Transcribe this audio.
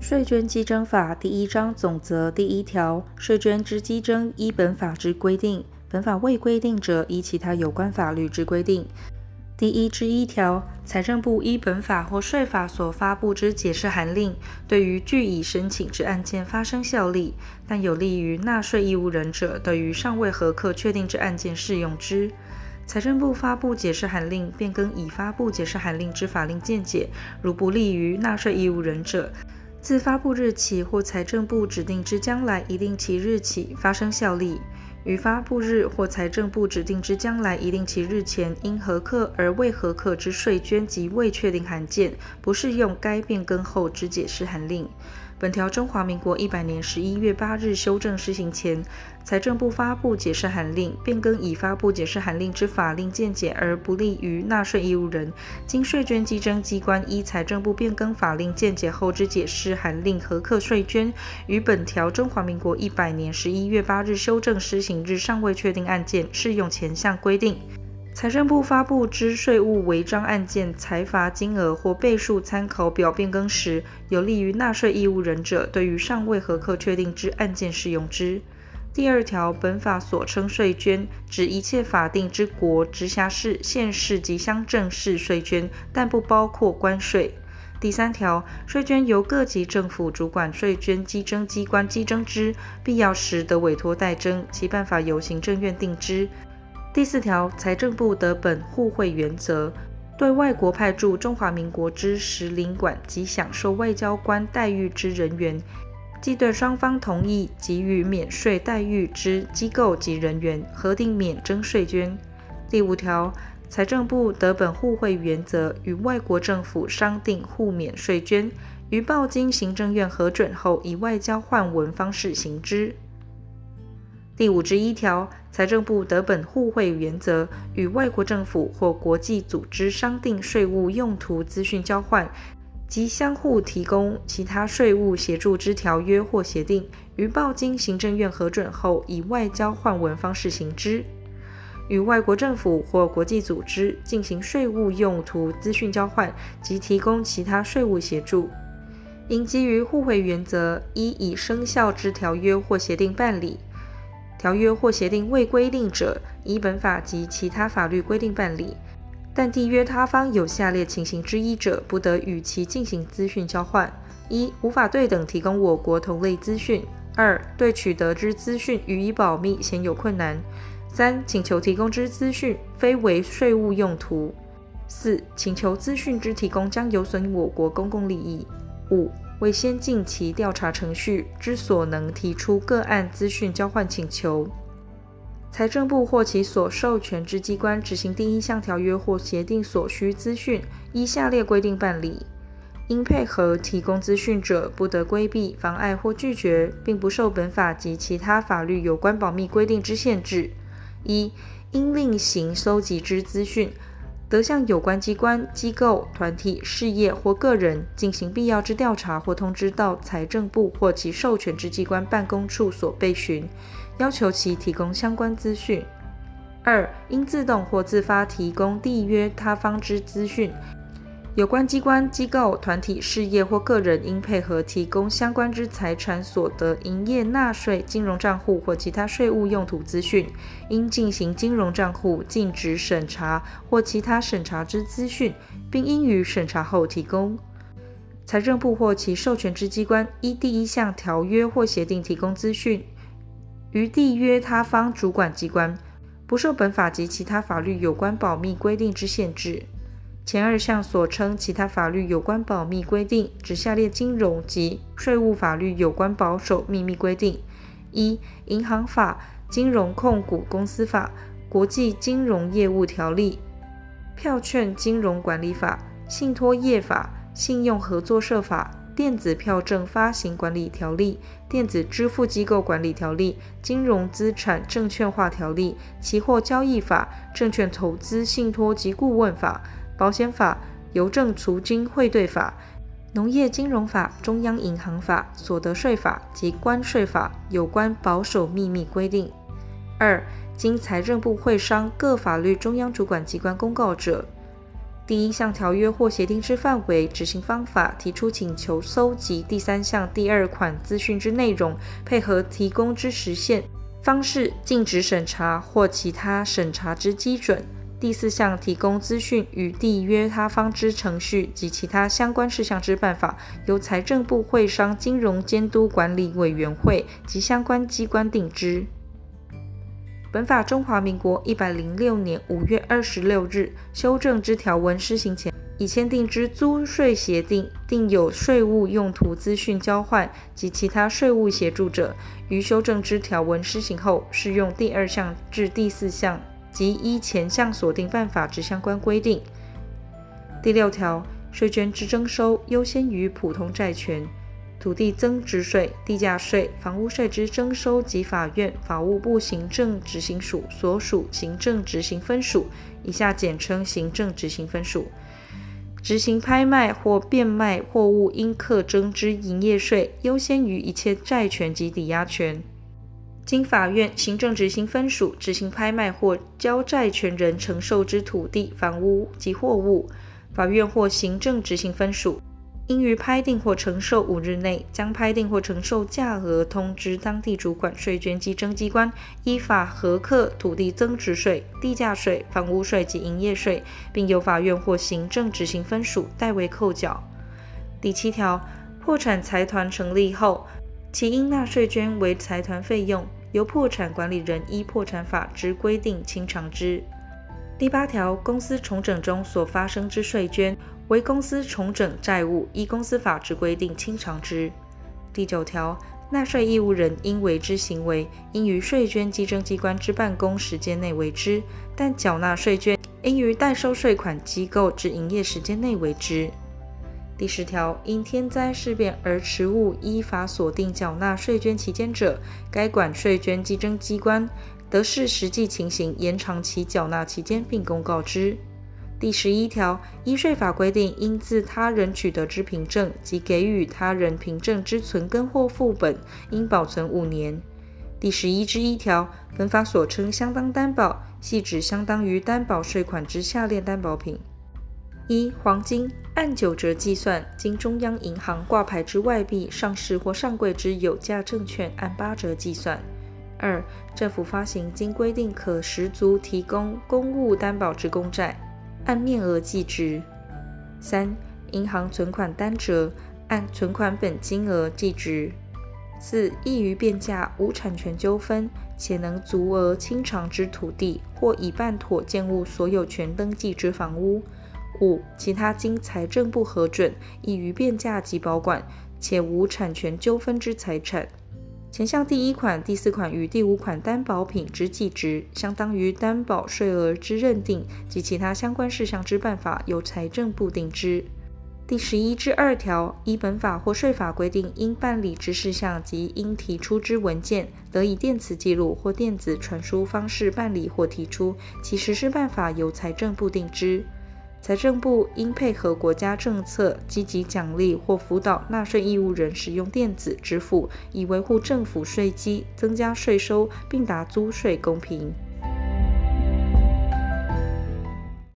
税捐稽征法第一章总则第一条，税捐之稽征依本法之规定，本法未规定者，依其他有关法律之规定。第一之一条，财政部依本法或税法所发布之解释函令，对于据以申请之案件发生效力，但有利于纳税义务人者，对于尚未核课确定之案件适用之。财政部发布解释函令，变更已发布解释函令之法令见解，如不利于纳税义务人者，自发布日起或财政部指定之将来一定期日起发生效力，于发布日或财政部指定之将来一定期日前因核课而未核课之税捐及未确定函件，不适用该变更后之解释函令。本条中华民国一百年十一月八日修正施行前，财政部发布解释函令，变更已发布解释函令之法令见解而不利于纳税义务人，经税捐稽征机关依财政部变更法令见解后之解释函令核课税捐，与本条中华民国一百年十一月八日修正施行日尚未确定案件，适用前项规定。财政部发布之税务违章案件裁罚金额或倍数参考表变更时，有利于纳税义务人者，对于尚未核课确定之案件适用之。第二条，本法所称税捐，指一切法定之国、直辖市、县市及乡镇市税捐，但不包括关税。第三条，税捐由各级政府主管税捐稽征机关稽征之，必要时得委托代征，其办法由行政院定之。第四条，财政部得本互惠原则，对外国派驻中华民国之使领馆及享受外交官待遇之人员，即对双方同意给予免税待遇之机构及人员，核定免征税捐。第五条，财政部得本互惠原则，与外国政府商定互免税捐，于报经行政院核准后，以外交换文方式行之。第五十一条，财政部得本互惠原则，与外国政府或国际组织商定税务用途资讯交换及相互提供其他税务协助之条约或协定，于报经行政院核准后，以外交换文方式行之。与外国政府或国际组织进行税务用途资讯交换及提供其他税务协助，应基于互惠原则，依已生效之条约或协定办理。条约或协定未规定者，依本法及其他法律规定办理；但缔约他方有下列情形之一者，不得与其进行资讯交换：一、无法对等提供我国同类资讯；二、对取得之资讯予以保密，鲜有困难；三、请求提供之资讯非为税务用途；四、请求资讯之提供将有损我国公共利益；五、为先进其调查程序之所能提出个案资讯交换请求，财政部或其所授权之机关执行第一项条约或协定所需资讯，依下列规定办理：应配合提供资讯者，不得规避、妨碍或拒绝，并不受本法及其他法律有关保密规定之限制。一、应另行搜集之资讯。得向有关机关、机构、团体、事业或个人进行必要之调查，或通知到财政部或其授权之机关办公处所备询，要求其提供相关资讯。二、应自动或自发提供缔约他方之资讯。有关机关、机构、团体、事业或个人应配合提供相关之财产所得、营业纳税、金融账户或其他税务用途资讯，应进行金融账户尽职审查或其他审查之资讯，并应于审查后提供。财政部或其授权之机关依第一项条约或协定提供资讯，于缔约他方主管机关，不受本法及其他法律有关保密规定之限制。前二项所称其他法律有关保密规定，指下列金融及税务法律有关保守秘密规定：一、银行法、金融控股公司法、国际金融业务条例、票券金融管理法、信托业法、信用合作社法、电子票证发行管理条例、电子支付机构管理条例、金融资产证券化条例、期货交易法、证券投资信托及顾问法。保险法、邮政储金汇兑法、农业金融法、中央银行法、所得税法及关税法有关保守秘密规定。二、经财政部会商各法律中央主管机关公告者。第一项条约或协定之范围、执行方法、提出请求、搜集第三项第二款资讯之内容、配合提供之时限、方式、禁止审查或其他审查之基准。第四项提供资讯与缔约他方之程序及其他相关事项之办法，由财政部会商金融监督管理委员会及相关机关定之。本法中华民国一百零六年五月二十六日修正之条文施行前，已签订之租税协定，订有税务用途资讯交换及其他税务协助者，于修正之条文施行后，适用第二项至第四项及依前项所定办法之相关规定。第六条，税捐之征收优先于普通债权。土地增值税、地价税、房屋税之征收及法院法务部行政执行署所属行政执行分署（以下简称行政执行分署）执行拍卖或变卖货物应课征之营业税，优先于一切债权及抵押权。经法院行政执行分署执行拍卖或交债权人承受之土地、房屋及货物，法院或行政执行分署。应于拍定或承受五日内，将拍定或承受价额通知当地主管税捐稽征机关，依法核课土地增值税、地价税、房屋税及营业税，并由法院或行政执行分署代为扣缴。第七条，破产财团成立后，其应纳税捐为财团费用，由破产管理人依破产法之规定清偿之。第八条，公司重整中所发生之税捐，为公司重整债务，依公司法之规定清偿之。第九条，纳税义务人应为之行为，应于税捐稽征机关之办公时间内为之，但缴纳税捐应于代收税款机构之营业时间内为之。第十条，因天灾事变而迟误依法锁定缴纳税捐期间者，该管税捐稽征机关。得视实际情形延长其缴纳期间，并公告之。第十一条，依税法规定，应自他人取得之凭证及给予他人凭证之存根或副本，应保存五年。第十一之一条，本法所称相当担保，系指相当于担保税款之下列担保品：一、黄金，按九折计算；经中央银行挂牌之外币，上市或上柜之有价证券，按八折计算。二、政府发行经规定可十足提供公务担保之公债，按面额计值；三、银行存款单折，按存款本金额计值；四、易于变价、无产权纠纷且能足额清偿之土地或已办妥建物所有权登记之房屋；五、其他经财政部核准、易于变价及保管且无产权纠纷之财产。前项第一款、第四款与第五款担保品之计值，相当于担保税额之认定及其他相关事项之办法，由财政部定之。第十一至二条，依本法或税法规定应办理之事项及应提出之文件，得以电磁记录或电子传输方式办理或提出，其实施办法由财政部定之。财政部应配合国家政策，积极奖励或辅导纳税义务人使用电子支付，以维护政府税基、增加税收，并达租税公平。